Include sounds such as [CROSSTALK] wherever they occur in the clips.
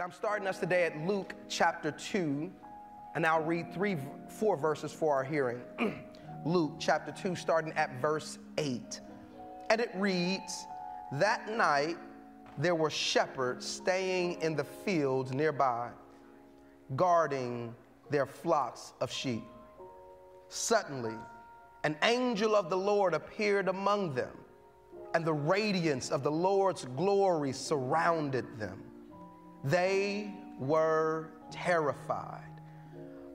And I'm starting us today at Luke chapter 2, and I'll read three, four verses for our hearing. [CLEARS THROAT] Luke chapter 2, starting at verse 8. And it reads That night there were shepherds staying in the fields nearby, guarding their flocks of sheep. Suddenly, an angel of the Lord appeared among them, and the radiance of the Lord's glory surrounded them. They were terrified.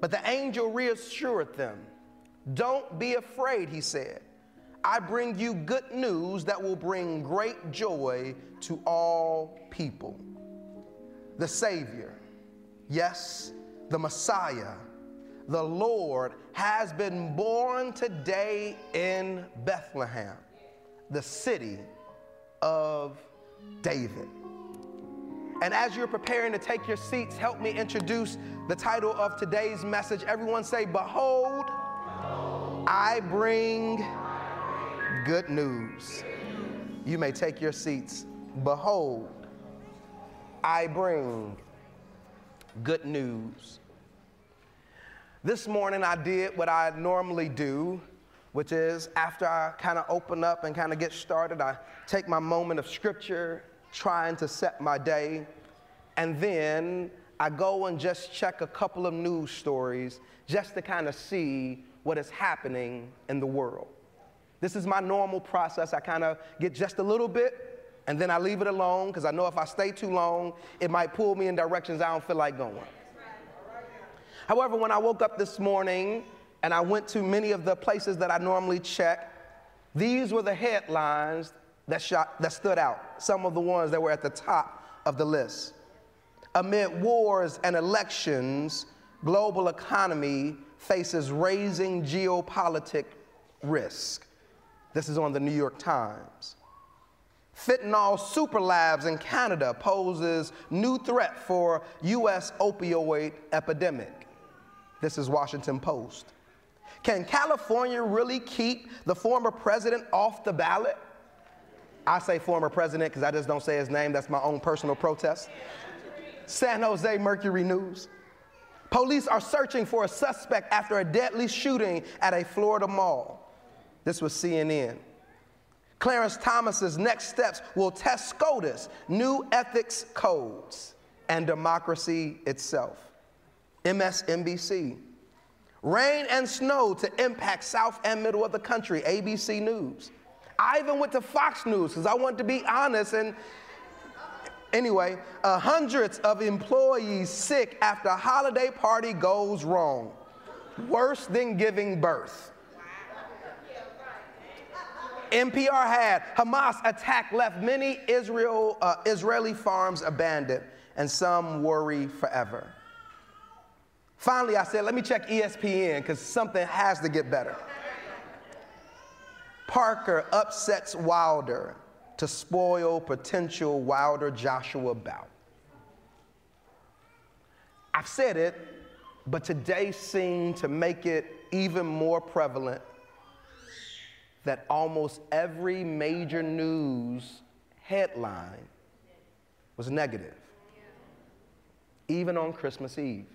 But the angel reassured them. Don't be afraid, he said. I bring you good news that will bring great joy to all people. The Savior, yes, the Messiah, the Lord, has been born today in Bethlehem, the city of David. And as you're preparing to take your seats, help me introduce the title of today's message. Everyone say, Behold, I bring good news. You may take your seats. Behold, I bring good news. This morning I did what I normally do, which is after I kind of open up and kind of get started, I take my moment of scripture, trying to set my day, and then I go and just check a couple of news stories just to kind of see what is happening in the world. This is my normal process. I kind of get just a little bit and then I leave it alone because I know if I stay too long, it might pull me in directions I don't feel like going. However, when I woke up this morning and I went to many of the places that I normally check, these were the headlines that, shot, that stood out, some of the ones that were at the top of the list. Amid wars and elections, global economy faces raising geopolitical risk. This is on the New York Times. Fentanyl super labs in Canada poses new threat for U.S. opioid epidemic. This is Washington Post. Can California really keep the former president off the ballot? I say former president because I just don't say his name. That's my own personal protest. San Jose Mercury News. Police are searching for a suspect after a deadly shooting at a Florida mall. This was CNN. Clarence Thomas's next steps will test SCOTUS, new ethics codes, and democracy itself. MSNBC. Rain and snow to impact south and middle of the country, ABC News. I even went to Fox News because I wanted to be honest. And anyway, uh, hundreds of employees sick after a holiday party goes wrong. Worse than giving birth. NPR had Hamas attack left many Israel, uh, Israeli farms abandoned, and some worry forever. Finally, I said, let me check ESPN because something has to get better. Parker upsets Wilder to spoil potential Wilder Joshua bout. I've said it, but today seemed to make it even more prevalent that almost every major news headline was negative, even on Christmas Eve.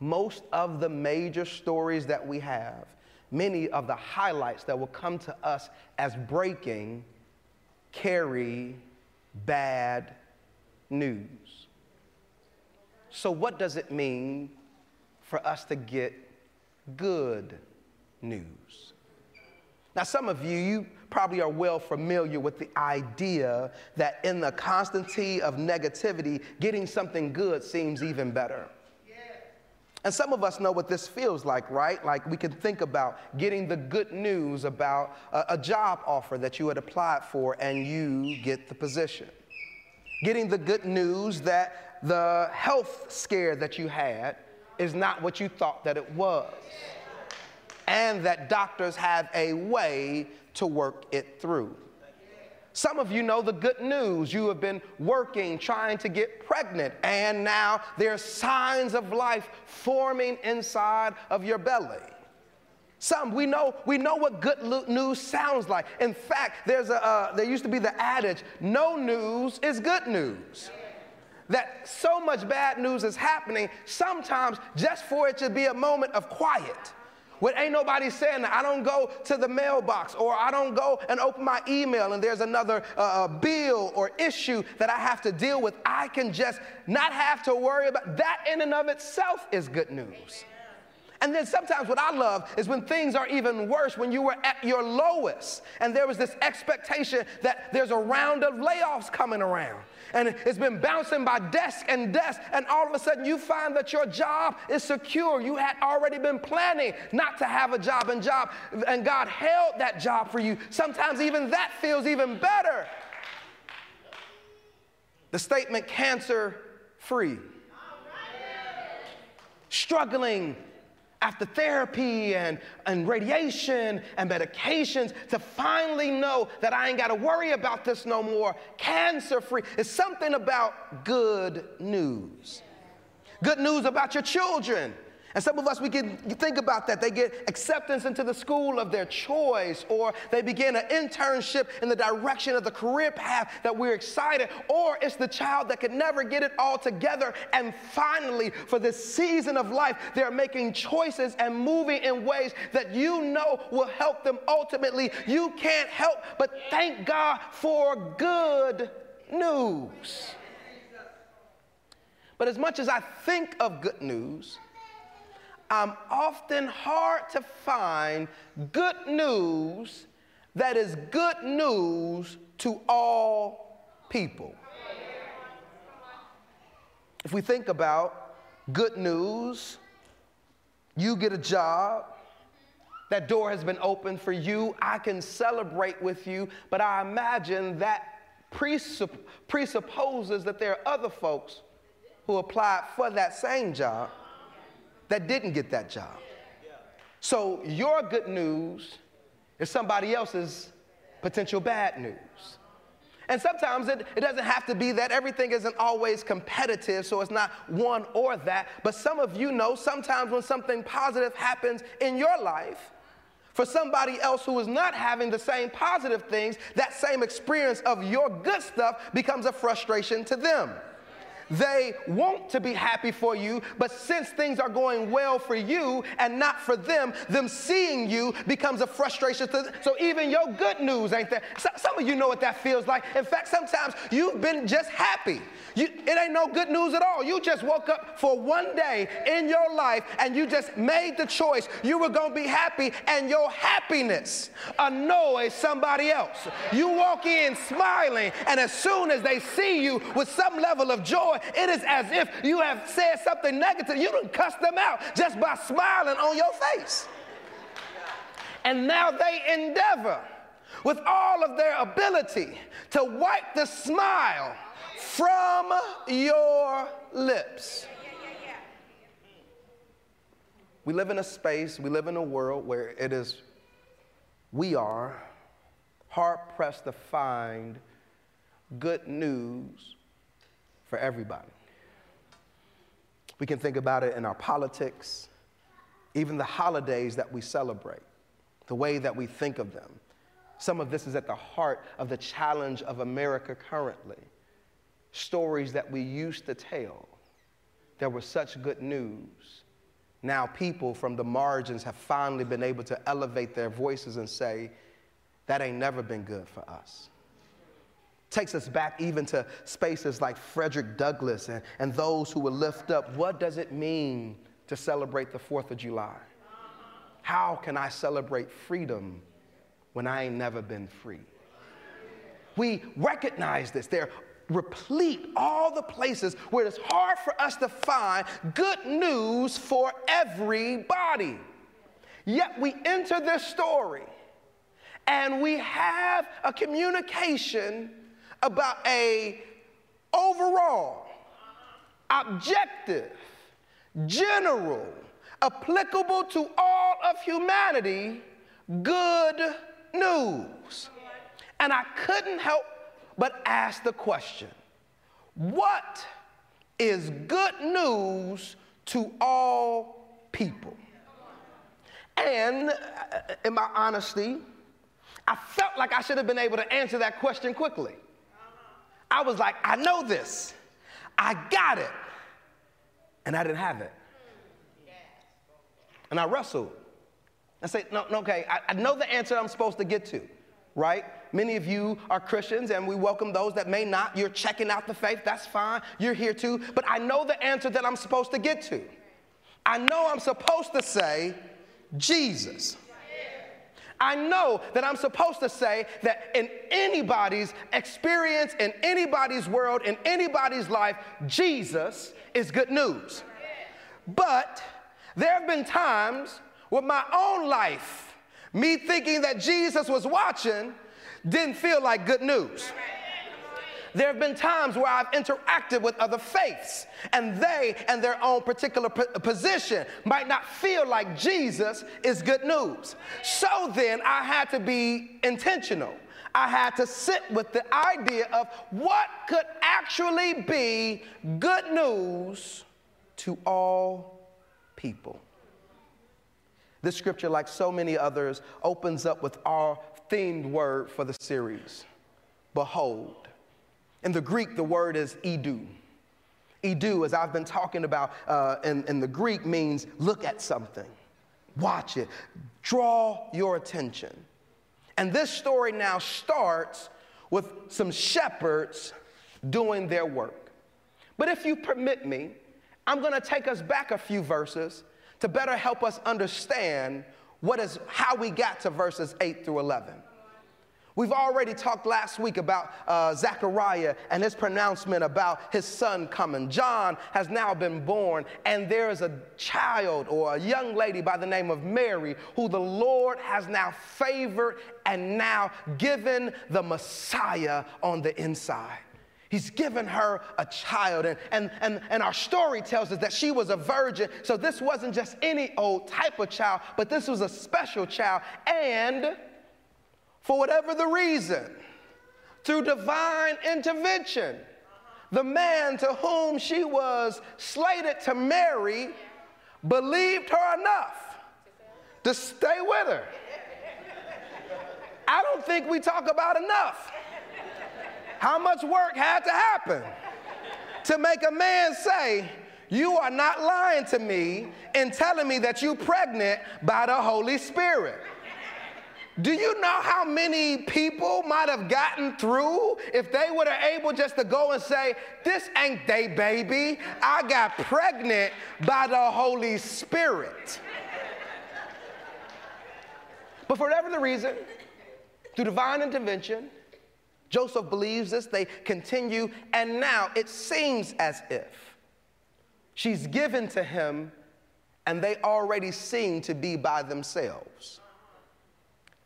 Most of the major stories that we have, many of the highlights that will come to us as breaking, carry bad news. So, what does it mean for us to get good news? Now, some of you, you probably are well familiar with the idea that in the constancy of negativity, getting something good seems even better. And some of us know what this feels like, right? Like we can think about getting the good news about a, a, job offer that you had applied for and you get the position. Getting the good news that the health scare that you had is not what you thought that it was and that doctors have a way to work it through. Some of you know the good news. You have been working, trying to get pregnant, and now there's signs of life forming inside of your belly. Some we know we know what good news sounds like. In fact, there's a uh, there used to be the adage: "No news is good news." that so much bad news is happening, sometimes just for it to be a moment of quiet. When ain't nobody saying that, I don't go to the mailbox or I don't go and open my email and there's another uh, uh, bill or issue that I have to deal with. I can just not have to worry about that in and of itself is good news. And then sometimes what I love is when things are even worse, when you were at your lowest and there was this expectation that there's a round of layoffs coming around and it's been bouncing by desk and desk, and all of a sudden you find that your job is secure. You had already been planning not to have a job and job, and God held that job for you. Sometimes even that feels even better. The statement cancer free. Struggling after therapy and, and radiation and medications to finally know that I ain't got to worry about this no more, cancer free. It's something about good news. Good news about your children and some of us, we can think about that. They get acceptance into the school of their choice, or they begin an internship in the direction of the career path that we're excited, or it's the child that can never get it all together. And finally, for this season of life, they're making choices and moving in ways that you know will help them ultimately. You can't help but thank God for good news. But as much as I think of good news, I'm often hard to find good news that is good news to all people. If we think about good news, you get a job, that door has been opened for you, I can celebrate with you, but I imagine that presupposes that there are other folks who applied for that same job that didn't get that job. So your good news is somebody else's potential bad news. And sometimes it, it doesn't have to be that. Everything isn't always competitive, so it's not one or that. But some of you know sometimes when something positive happens in your life, for somebody else who is not having the same positive things, that same experience of your good stuff becomes a frustration to them. They want to be happy for you, but since things are going well for you and not for them, them seeing you becomes a frustration. To, so even your good news ain't there. So, some of you know what that feels like. In fact, sometimes you've been just happy. You, it ain't no good news at all. You just woke up for one day in your life and you just made the choice. You were going to be happy, and your happiness annoys somebody else. You walk in smiling, and as soon as they see you with some level of joy, it is as if you have said something negative. You done cuss them out just by smiling on your face. And now they endeavor with all of their ability to wipe the smile from your lips. We live in a space, we live in a world where it is, we are hard pressed to find good news for everybody. We can think about it in our politics, even the holidays that we celebrate, the way that we think of them. Some of this is at the heart of the challenge of America currently. Stories that we used to tell. There was such good news. Now, people from the margins have finally been able to elevate their voices and say, That ain't never been good for us takes us back even to spaces like Frederick Douglass and, and those who will lift up what does it mean to celebrate the 4th of July? How can I celebrate freedom when I ain't never been free? We recognize this. They're replete all the places where it's hard for us to find good news for everybody. Yet we enter this story and we have a communication about a overall, objective, general, applicable to all of humanity good news. And I couldn't help but ask the question what is good news to all people? And uh, in my honesty, I felt like I should have been able to answer that question quickly. I was like, I know this. I got it. And I didn't have it. And I wrestled. I said, no, no okay, I, I know the answer I'm supposed to get to, right? Many of you are Christians, and we welcome those that may not. You're checking out the faith, that's fine. You're here too. But I know the answer that I'm supposed to get to. I know I'm supposed to say, Jesus. I know that I'm supposed to say that in anybody's experience, in anybody's world, in anybody's life, Jesus is good news. But there have been times with my own life, me thinking that Jesus was watching didn't feel like good news. There have been times where I've interacted with other faiths, and they and their own particular position might not feel like Jesus is good news. So then I had to be intentional. I had to sit with the idea of what could actually be good news to all people. This scripture, like so many others, opens up with our themed word for the series Behold. In the Greek, the word is idu. Idu, as I've been talking about uh, in, in the Greek, means look at something, watch it, draw your attention. And this story now starts with some shepherds doing their work. But if you permit me, I'm going to take us back a few verses to better help us understand what is how we got to verses 8 through 11. We've already talked last week about uh, Zechariah and his pronouncement about his son coming. John has now been born, and there is a child or a young lady by the name of Mary who the Lord has now favored and now given the Messiah on the inside. He's given her a child. And, and, and, and our story tells us that she was a virgin. So this wasn't just any old type of child, but this was a special child. And for whatever the reason, through divine intervention, the man to whom she was slated to marry believed her enough to stay with her. I don't think we talk about enough how much work had to happen to make a man say, You are not lying to me in telling me that you're pregnant by the Holy Spirit. Do you know how many people might have gotten through if they were able just to go and say, This ain't they baby. I got pregnant by the Holy Spirit. but for whatever the reason, through divine intervention, Joseph believes this, they continue, and now it seems as if she's given to him and they already seem to be by themselves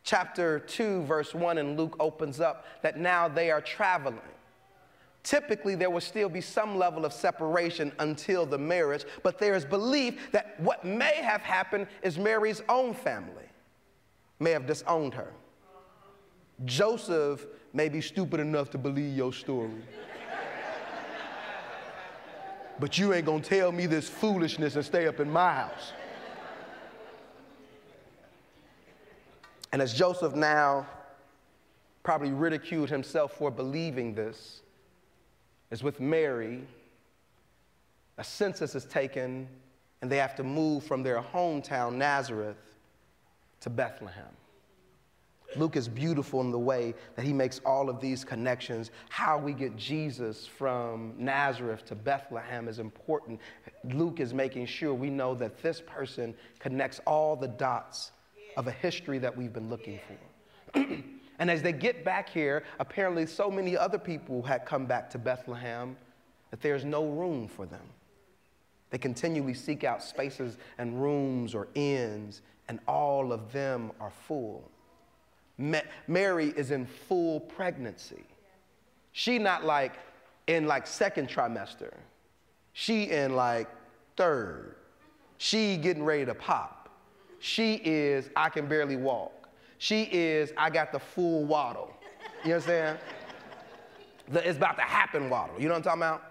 chapter 2, verse 1 in Luke opens up that now they are traveling. Typically, there will still be some level of separation until the marriage, but there is belief that what may have happened is Mary's own family may have disowned her. Joseph may be stupid enough to believe your story. but you ain't gonna tell me this foolishness and stay up in my house. And as Joseph now probably ridiculed himself for believing this, is with Mary, a census is taken and they have to move from their hometown, Nazareth, to Bethlehem. Luke is beautiful in the way that he makes all of these connections. How we get Jesus from Nazareth to Bethlehem is important. Luke is making sure we know that this person connects all the dots of a history that we've been looking for. [CLEARS THROAT] and as they get back here, apparently so many other people had come back to Bethlehem that there's no room for them. They continually seek out spaces and rooms or inns, and all of them are full. Ma- Mary is in full pregnancy. She not like in like second trimester. She in like third. She getting ready to pop. She is, I can barely walk. She is, I got the full waddle. You understand? the, it's about to happen waddle. You know what I'm talking about?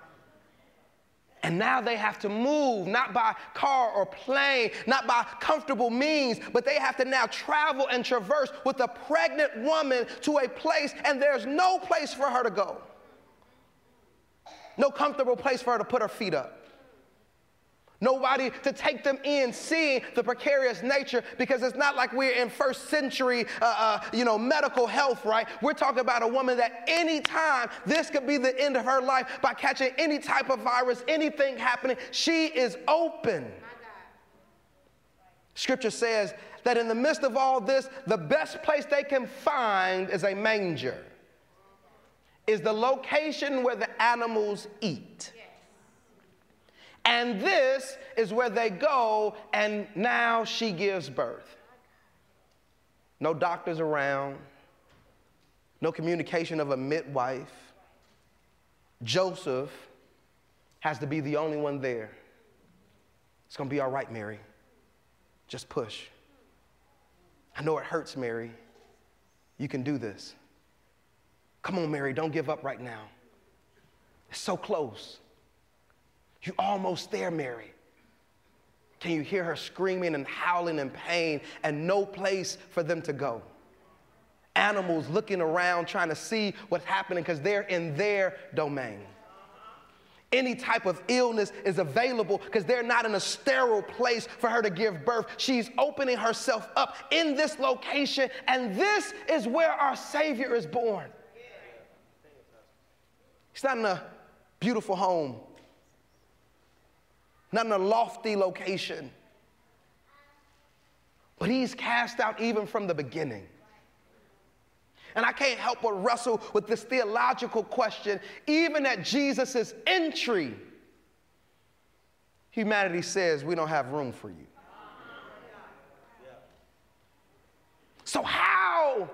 And now they have to move, not by car or plane, not by comfortable means, but they have to now travel and traverse with a pregnant woman to a place, and there's no place for her to go. no comfortable place for her to put her feet up. Nobody to take them in, seeing the precarious nature, because it's not like we're in first century, uh, uh, you know, medical health, right? We're talking about a woman that anytime this could be the end of her life by catching any type of virus, anything happening, she is open. Scripture says that in the midst of all this, the best place they can find is a manger, is the location where the animals eat. And this is where they go, and now she gives birth. No doctors around, no communication of a midwife. Joseph has to be the only one there. It's gonna be all right, Mary. Just push. I know it hurts, Mary. You can do this. Come on, Mary, don't give up right now. It's so close. You're almost there, Mary. Can you hear her screaming and howling in pain and no place for them to go? Animals looking around trying to see what's happening because they're in their domain. Any type of illness is available because they're not in a sterile place for her to give birth. She's opening herself up in this location, and this is where our Savior is born. He's not in a beautiful home not in a lofty location. But he's cast out even from the beginning. And I can't help but wrestle with this theological question. Even at Jesus' entry, humanity says, We don't have room for you. So, how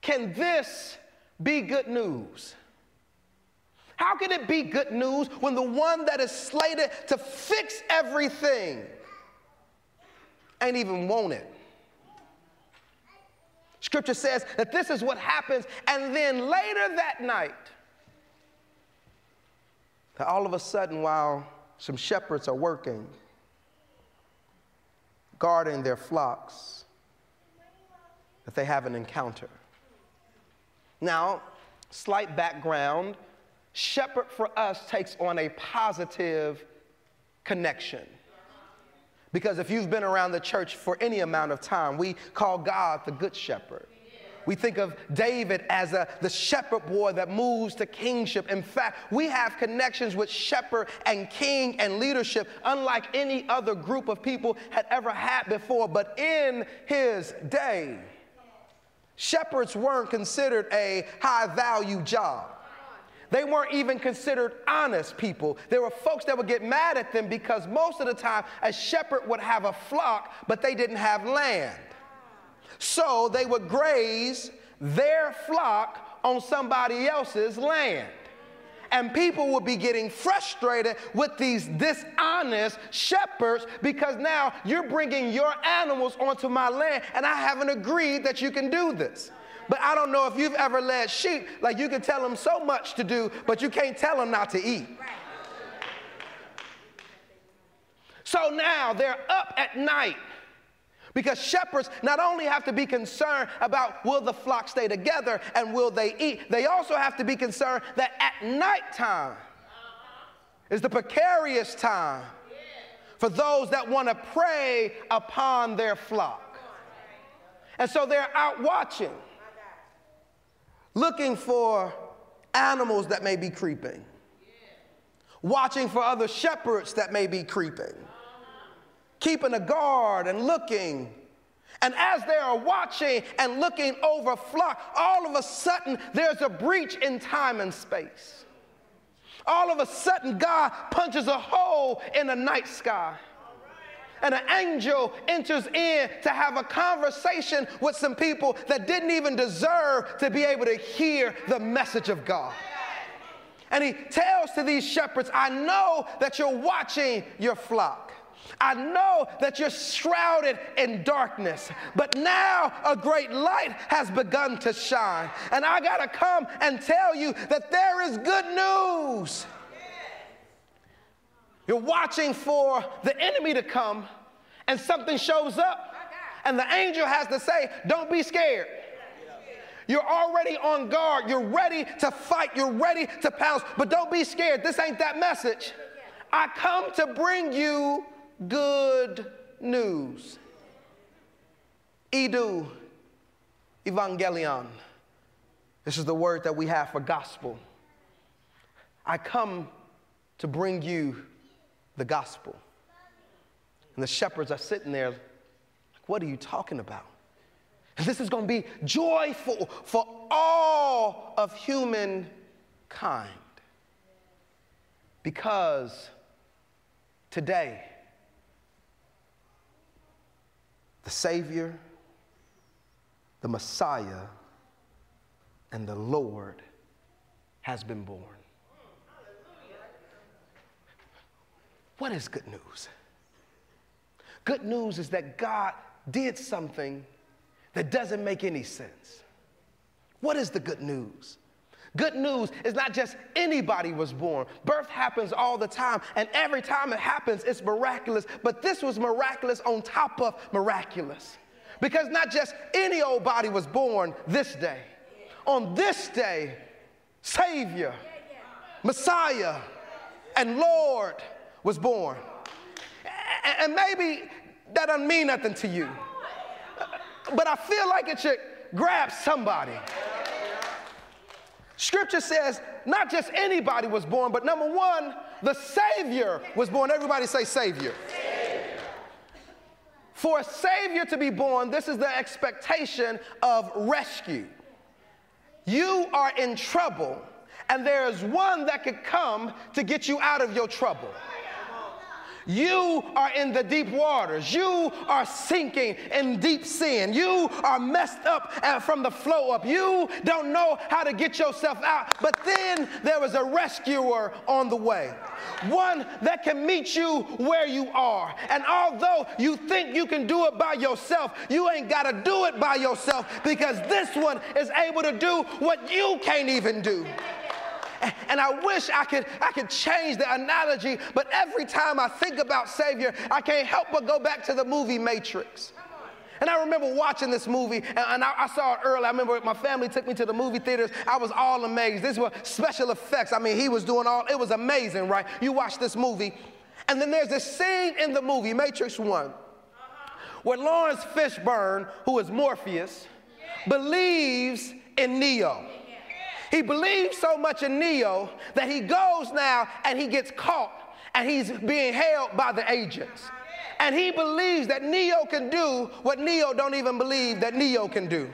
can this be good news? How can it be good news when the one that is slated to fix everything ain't even want it? Scripture says that this is what happens, and then later that night, that all of a sudden, while some shepherds are working, guarding their flocks, that they have an encounter. Now, slight background shepherd for us takes on a positive connection. Because if you've been around the church for any amount of time, we call God the Good Shepherd. We think of David as a, the shepherd boy that moves to kingship. In fact, we have connections with shepherd and king and leadership unlike any other group of people had ever had before. But in his day, shepherds weren't considered a high value job. They weren't even considered honest people. There were folks that would get mad at them because most of the time a shepherd would have a flock, but they didn't have land. So they would graze their flock on somebody else's land. And people would be getting frustrated with these dishonest shepherds because now you're bringing your animals onto my land and I haven't agreed that you can do this. But I don't know if you've ever led sheep, like you can tell them so much to do, but you can't tell them not to eat. So now they're up at night because shepherds not only have to be concerned about will the flock stay together and will they eat, they also have to be concerned that at nighttime uh-huh. is the precarious time for those that want to prey upon their flock. And so they're out watching looking for animals that may be creeping, watching for other shepherds that may be creeping, keeping a guard and looking. And as they are watching and looking over flock, all of a sudden there's a breach in time and space. All of a sudden, God punches a hole in the night sky and an angel enters in to have a conversation with some people that didn't even deserve to be able to hear the message of God. And he tells to these shepherds, I know that you're watching your flock. I know that you're shrouded in darkness, but now a great light has begun to shine. And I got to come and tell you that there is good news. You're watching for the enemy to come, and something shows up, and the angel has to say, Don't be scared. You're already on guard. You're ready to fight. You're ready to pounce. But don't be scared. This ain't that message. I come to bring you good news. Idu Evangelion. This is the word that we have for gospel. I come to bring you the gospel. And the shepherds are sitting there, like, what are you talking about? This is going to be joyful for all of humankind. Because today, the Savior, the Messiah, and the Lord has been born. What is good news? Good news is that God did something that doesn't make any sense. What is the good news? Good news is not just anybody was born. Birth happens all the time, and every time it happens, it's miraculous. But this was miraculous on top of miraculous. Because not just any old body was born this day. On this day, Savior, Messiah, and Lord was born. And maybe that doesn't mean nothing to you. But I feel like it should grab somebody. Scripture says not just anybody was born, but number one, the Savior was born. Everybody say Savior. For a Savior to be born, this is the expectation of rescue. You are in trouble, and there is one that could come to get you out of your trouble. You are in the deep waters. You are sinking in deep sin. You are messed up from the flow up. You don't know how to get yourself out. But then there is a rescuer on the way, one that can meet you where you are. And although you think you can do it by yourself, you ain't got to do it by yourself because this one is able to do what you can't even do. And I wish I could, I could change the analogy, but every time I think about Savior, I can't help but go back to the movie Matrix. And I remember watching this movie, and, and I, I, saw it early. I remember my family took me to the movie theaters. I was all amazed. These were special effects. I mean, he was doing all, it was amazing, right? You watch this movie, and then there's this scene in the movie, Matrix 1, where Laurence Fishburne, who is Morpheus, believes in Neo. He believes so much in Neo that he goes now and he gets caught and he's being held by the agents. And he believes that Neo can do what Neo don't even believe that Neo can do.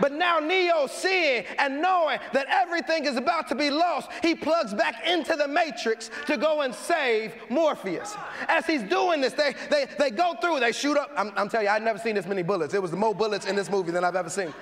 But now Neo seeing and knowing that everything is about to be lost, he plugs back into the matrix to go and save Morpheus. As he's doing this, they, they, they go through, they shoot up. I'm, I'm telling you, I've never seen this many bullets. It was more bullets in this movie than I've ever seen.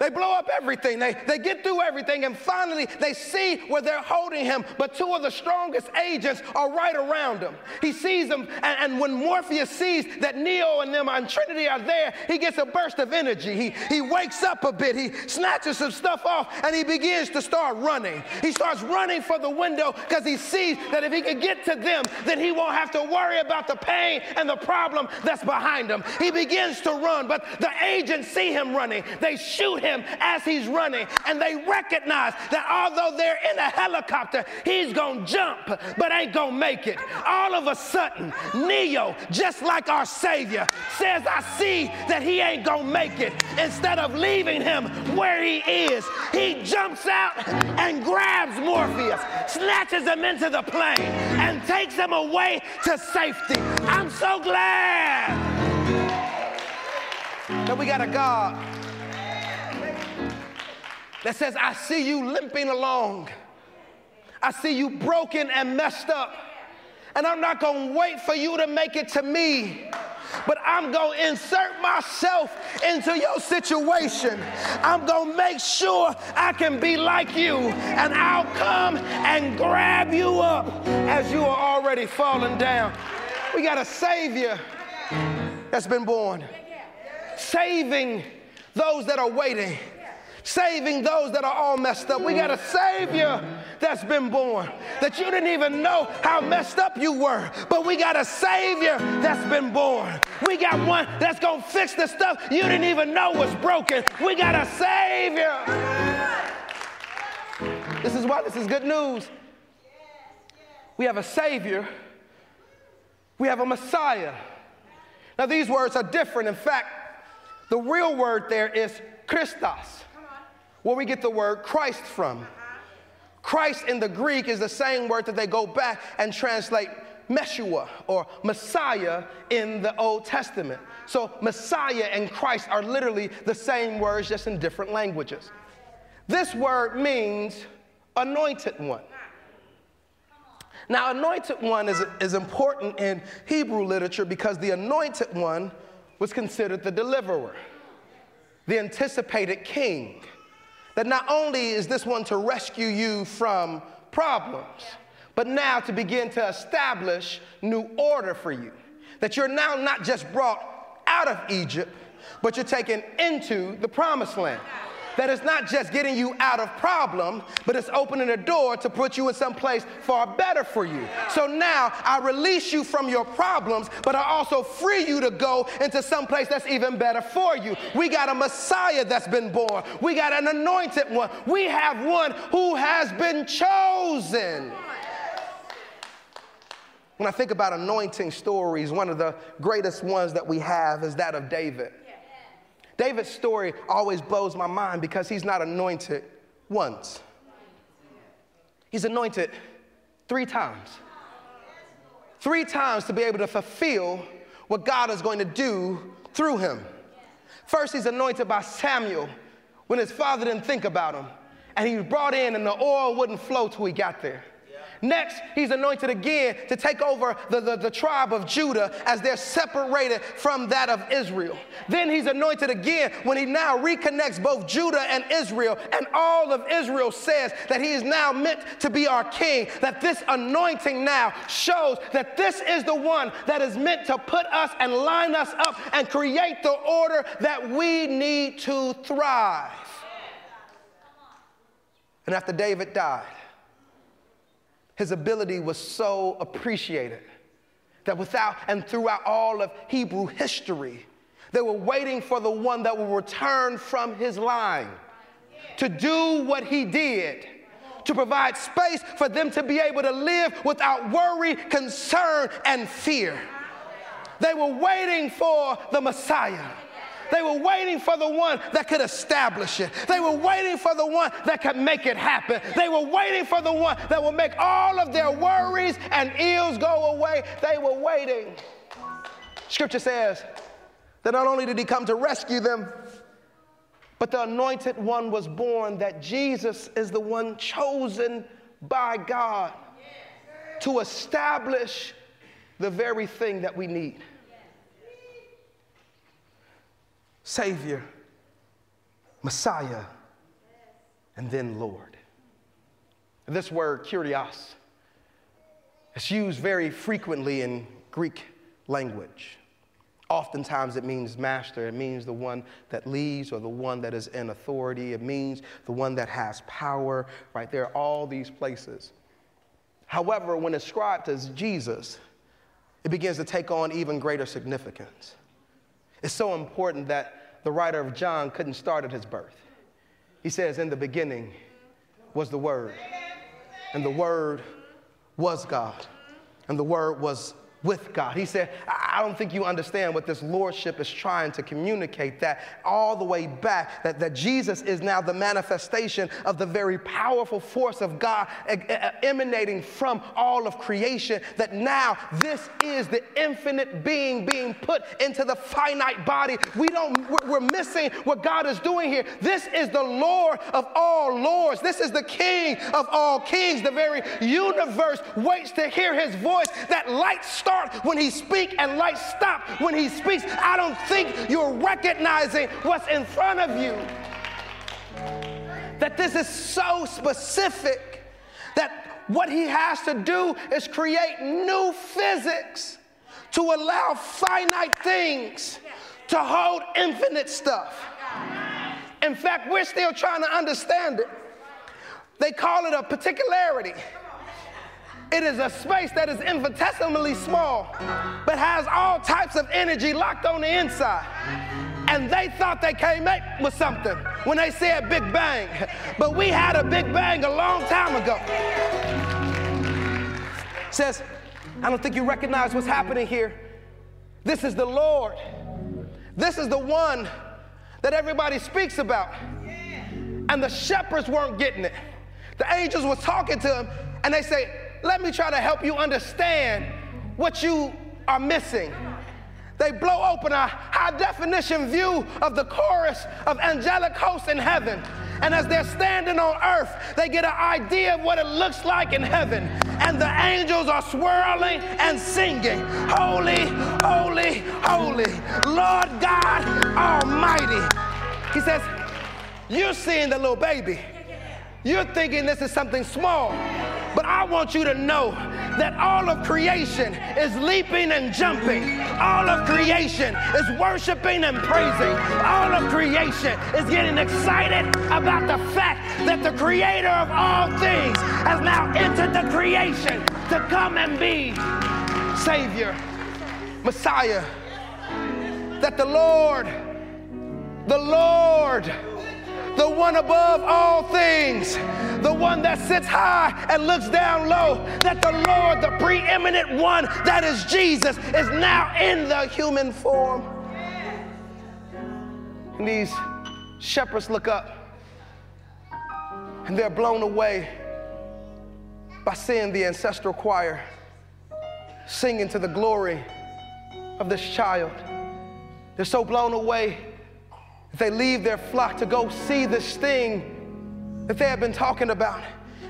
They blow up everything. They, they get through everything. And finally, they see where they're holding him. But two of the strongest agents are right around him. He sees them. And, and when Morpheus sees that Neo and them and Trinity are there, he gets a burst of energy. He, he wakes up a bit. He snatches some stuff off and he begins to start running. He starts running for the window because he sees that if he can get to them, then he won't have to worry about the pain and the problem that's behind him. He begins to run, but the agents see him running. They shoot him him as he's running. And they recognize that although they're in a helicopter, he's going to jump, but ain't going to make it. All of a sudden, Neo, just like our Savior, says, I see that he ain't going to make it. Instead of leaving him where he is, he jumps out and grabs Morpheus, snatches him into the plane, and takes him away to safety. I'm so glad that we got a God that says, I see you limping along. I see you broken and messed up. And I'm not going to wait for you to make it to me but I'm going to insert myself into your situation. I'm going to make sure I can be like you, and I'll come and grab you up as you are already falling down. We got a Savior that's been born, saving those that are waiting saving those that are all messed up. We got a Savior that's been born, that you didn't even know how messed up you were, but we got a Savior that's been born. We got one that's gonna fix the stuff you didn't even know was broken. We got a Savior. This is why this is good news. We have a Savior, we have a Messiah. Now, these words are different. In fact, the real word there is Christos, where we get the word Christ from. Uh-huh. Christ in the Greek is the same word that they go back and translate Meshua or Messiah in the Old Testament. Uh-huh. So Messiah and Christ are literally the same words, just in different languages. This word means anointed one. Now, anointed one is, is important in Hebrew literature because the anointed one was considered the deliverer, the anticipated king. That not only is this one to rescue you from problems, but now to begin to establish new order for you. That you're now not just brought out of Egypt, but you're taken into the promised land that it's not just getting you out of problem, but it's opening a door to put you in some place far better for you. So now I release you from your problems, but I also free you to go into some place that's even better for you. We got a Messiah that's been born. We got an anointed one. We have one who has been chosen. When I think about anointing stories, one of the greatest ones that we have is that of David. David's story always blows my mind because he's not anointed once, he's anointed three times. Three times to be able to fulfill what God is going to do through him. First, he's anointed by Samuel when his father didn't think about him, and he was brought in, and the oil wouldn't flow till he got there. Next, he's anointed again to take over the, the, the, tribe of Judah as they're separated from that of Israel. Then he's anointed again when he now reconnects both Judah and Israel, and all of Israel says that he is now meant to be our king. That this anointing now shows that this is the one that is meant to put us and line us up and create the order that we need to thrive. And after David died, his ability was so appreciated that without and throughout all of Hebrew history, they were waiting for the one that will return from his line to do what he did, to provide space for them to be able to live without worry, concern, and fear. They were waiting for the Messiah. They were waiting for the one that could establish it. They were waiting for the one that could make it happen. They were waiting for the one that will make all of their worries and ills go away. They were waiting. Scripture says that not only did he come to rescue them, but the anointed one was born, that Jesus is the one chosen by God to establish the very thing that we need. Savior, Messiah, and then Lord. This word, kurios, is used very frequently in Greek language. Oftentimes it means master, it means the one that leads or the one that is in authority, it means the one that has power, right? There are all these places. However, when ascribed as Jesus, it begins to take on even greater significance. It's so important that the writer of John couldn't start at his birth. He says, In the beginning was the Word, and the Word was God, and the Word was with God. He said, I don't think you understand what this lordship is trying to communicate that all the way back, that, that Jesus is now the manifestation of the very powerful force of God emanating from all of creation, that now this is the infinite being being put into the finite body. We don't, we're missing what God is doing here. This is the Lord of all lords. This is the King of all kings. The very universe waits to hear his voice. That light starts start when he speaks and lights stop when he speaks. I don't think you're recognizing what's in front of you. That this is so specific that what he has to do is create new physics to allow finite things to hold infinite stuff. In fact, we're still trying to understand it. They call it a particularity. It is a space that is infinitesimally small, but has all types of energy locked on the inside. And they thought they came up with something when they said Big Bang. But we had a Big Bang a long time ago. Says, I don't think you recognize what's happening here. This is the Lord. This is the one that everybody speaks about. And the shepherds weren't getting it. The angels were talking to them, and they say, let me try to help you understand what you are missing. They blow open a high definition view of the chorus of angelic hosts in heaven. And as they're standing on earth, they get an idea of what it looks like in heaven. And the angels are swirling and singing, Holy, holy, holy, Lord God Almighty. He says, You're seeing the little baby. You're thinking this is something small. But I want you to know that all of creation is leaping and jumping. All of creation is worshiping and praising. All of creation is getting excited about the fact that the creator of all things has now entered the creation to come and be Savior, Messiah. That the Lord, the Lord, the one above all things, the one that sits high and looks down low, that the Lord, the preeminent one that is Jesus, is now in the human form. And these shepherds look up and they're blown away by seeing the ancestral choir singing to the glory of this child. They're so blown away they leave their flock to go see this thing that they have been talking about.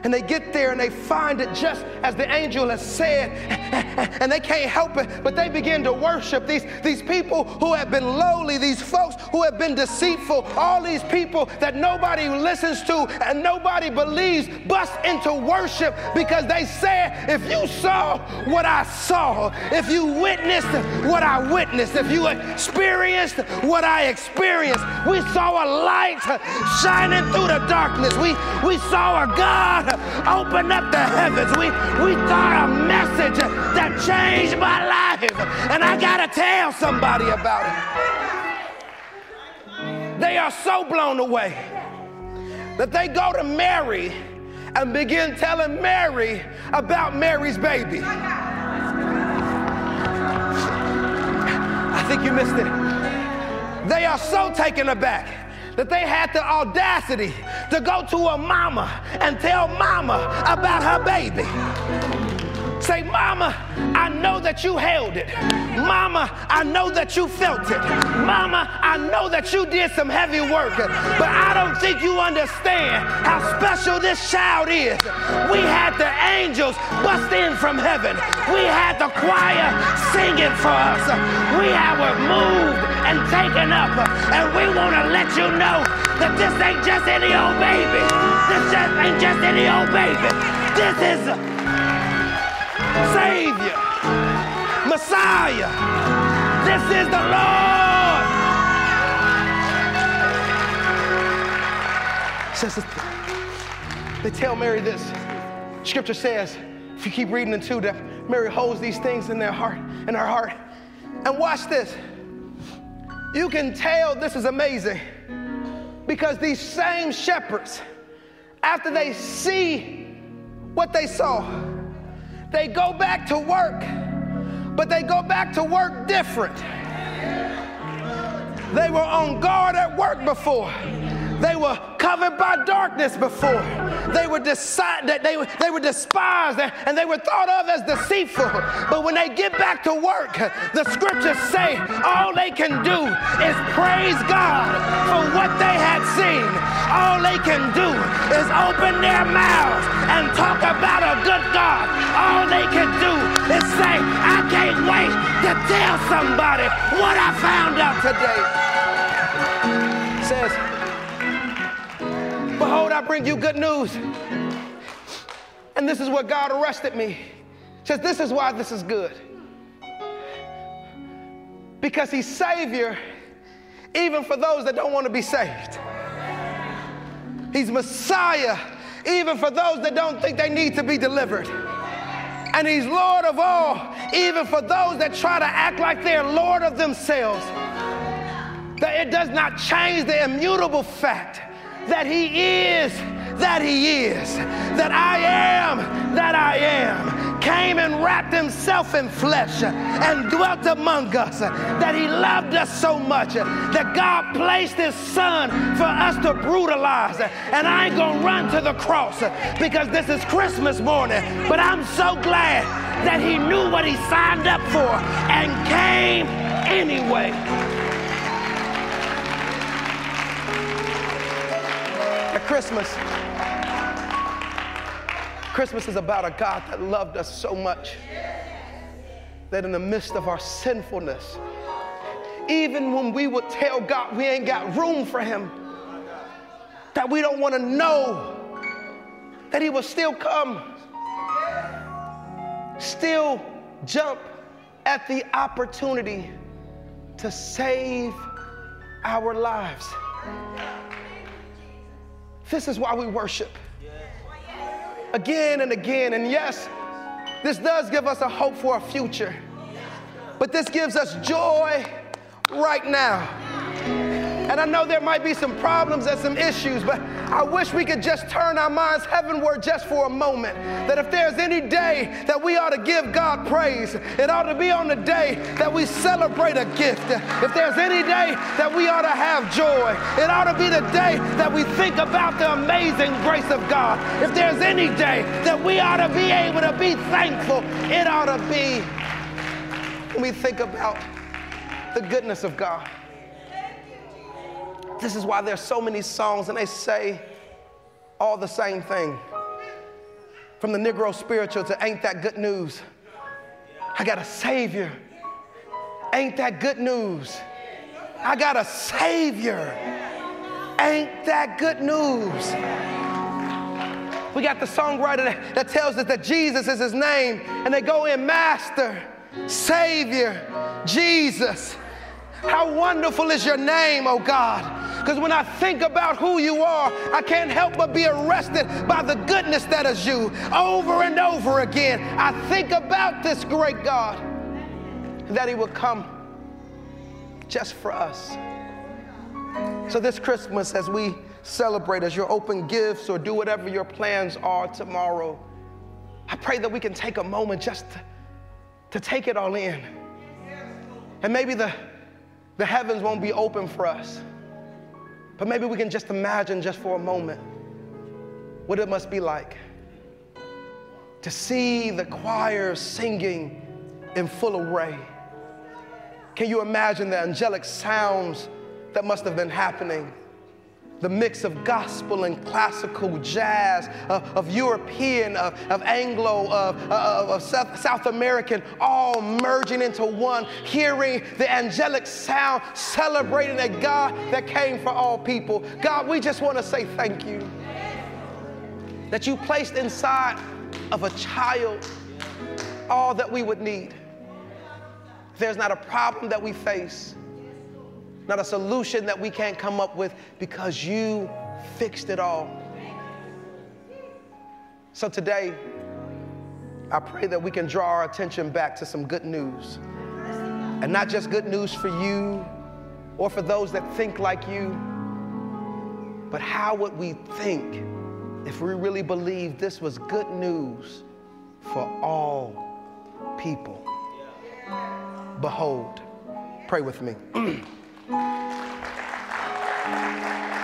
And they get there and they find it just as the angel has said, [LAUGHS] and they can't help it, but they begin to worship these, these people who have been lowly, these folks who have been deceitful, all these people that nobody listens to and nobody believes bust into worship because they said, if you saw what I saw, if you witnessed what I witnessed, if you experienced what I experienced, we saw a light shining through the darkness. We, we saw a God open up the heavens. We, we got a message that changed my life, and I got to tell somebody about it. They are so blown away that they go to Mary and begin telling Mary about Mary's baby. I think you missed it. They are so taken aback that they had the audacity to go to a mama and tell mama about her baby. Say, Mama, I know that you held it. Mama, I know that you felt it. Mama, I know that you did some heavy work. But I don't think you understand how special this child is. We had the angels bust in from heaven. We had the choir singing for us. We have moved and taken up. And we want to let you know that this ain't just any old baby. This just ain't just any old baby. This is Savior, Messiah. This is the Lord. They tell Mary this. Scripture says, if you keep reading into that Mary holds these things in their heart, in her heart. And watch this. You can tell this is amazing because these same shepherds, after they see what they saw, they go back to work, but they go back to work different. They were on guard at work before. They were covered by darkness before. They were, deci- they, were, they were despised and they were thought of as deceitful. But when they get back to work, the scriptures say all they can do is praise God for what they had seen. All they can do is open their mouths and talk about a good God. All they can do is say, I can't wait to tell somebody what I found out today. Says, I bring you good news. And this is where God arrested me. Says, This is why this is good. Because He's Savior, even for those that don't want to be saved. He's Messiah, even for those that don't think they need to be delivered. And He's Lord of all, even for those that try to act like they're Lord of themselves. That it does not change the immutable fact that He is that He is, that I am that I am, came and wrapped Himself in flesh and dwelt among us, that He loved us so much, that God placed His Son for us to brutalize. And I ain't gonna run to the cross because this is Christmas morning, but I'm so glad that He knew what He signed up for and came anyway. Christmas, Christmas is about a God that loved us so much that in the midst of our sinfulness, even when we would tell God we ain't got room for Him, that we don't want to know that He will still come, still jump at the opportunity to save our lives. This is why we worship again and again. And yes, this does give us a hope for a future, but this gives us joy right now. And I know there might be some problems and some issues, but I wish we could just turn our minds heavenward just for a moment. That if there's any day that we ought to give God praise, it ought to be on the day that we celebrate a gift. If there's any day that we ought to have joy, it ought to be the day that we think about the amazing grace of God. If there's any day that we ought to be able to be thankful, it ought to be when we think about the goodness of God. This is why there's so many songs and they say all the same thing. From the Negro spiritual to Ain't That Good News. I got a Savior. Ain't that good news? I got a Savior. Ain't that good news? We got the songwriter that, that tells us that Jesus is his name, and they go in Master, Savior, Jesus. How wonderful is your name, oh God. Because when I think about who you are, I can't help but be arrested by the goodness that is you. Over and over again, I think about this great God, that He will come just for us. So, this Christmas, as we celebrate, as you open gifts or do whatever your plans are tomorrow, I pray that we can take a moment just to, to take it all in. And maybe the, the heavens won't be open for us. But maybe we can just imagine just for a moment what it must be like to see the choir singing in full array. Can you imagine the angelic sounds that must have been happening? The mix of gospel and classical jazz, uh, of European, of, of Anglo, of, uh, of South, South American, all merging into one, hearing the angelic sound, celebrating a God that came for all people. God, we just want to say thank you that you placed inside of a child all that we would need. There's not a problem that we face not a solution that we can't come up with because you fixed it all. So today, I pray that we can draw our attention back to some good news. And not just good news for you or for those that think like you, but how would we think if we really believed this was good news for all people? Behold, pray with me. [CLEARS THROAT] Thank you.